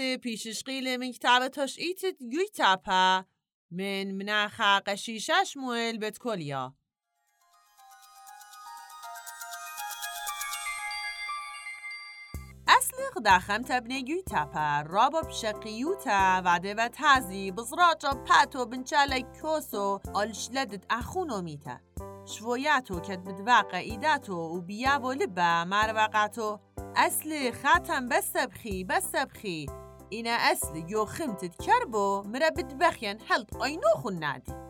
بيشش قيل من كتابة تشقيت يويتابا من مناخا قشيشاش مويل بتكوليا أسلق داخم تبني يوتابا رابا بشقيوتا وعده و تازي بزراجا باتو بنشالي كوسو ألشلدت أخونو ميتا شوياتو كد بدواقع إيداتو وبيابو لبا مروقاتو اصل خاتم بس بخي بس بخي اصل یو خمتت کربو مرا بدبخین حلط اینو خون نادی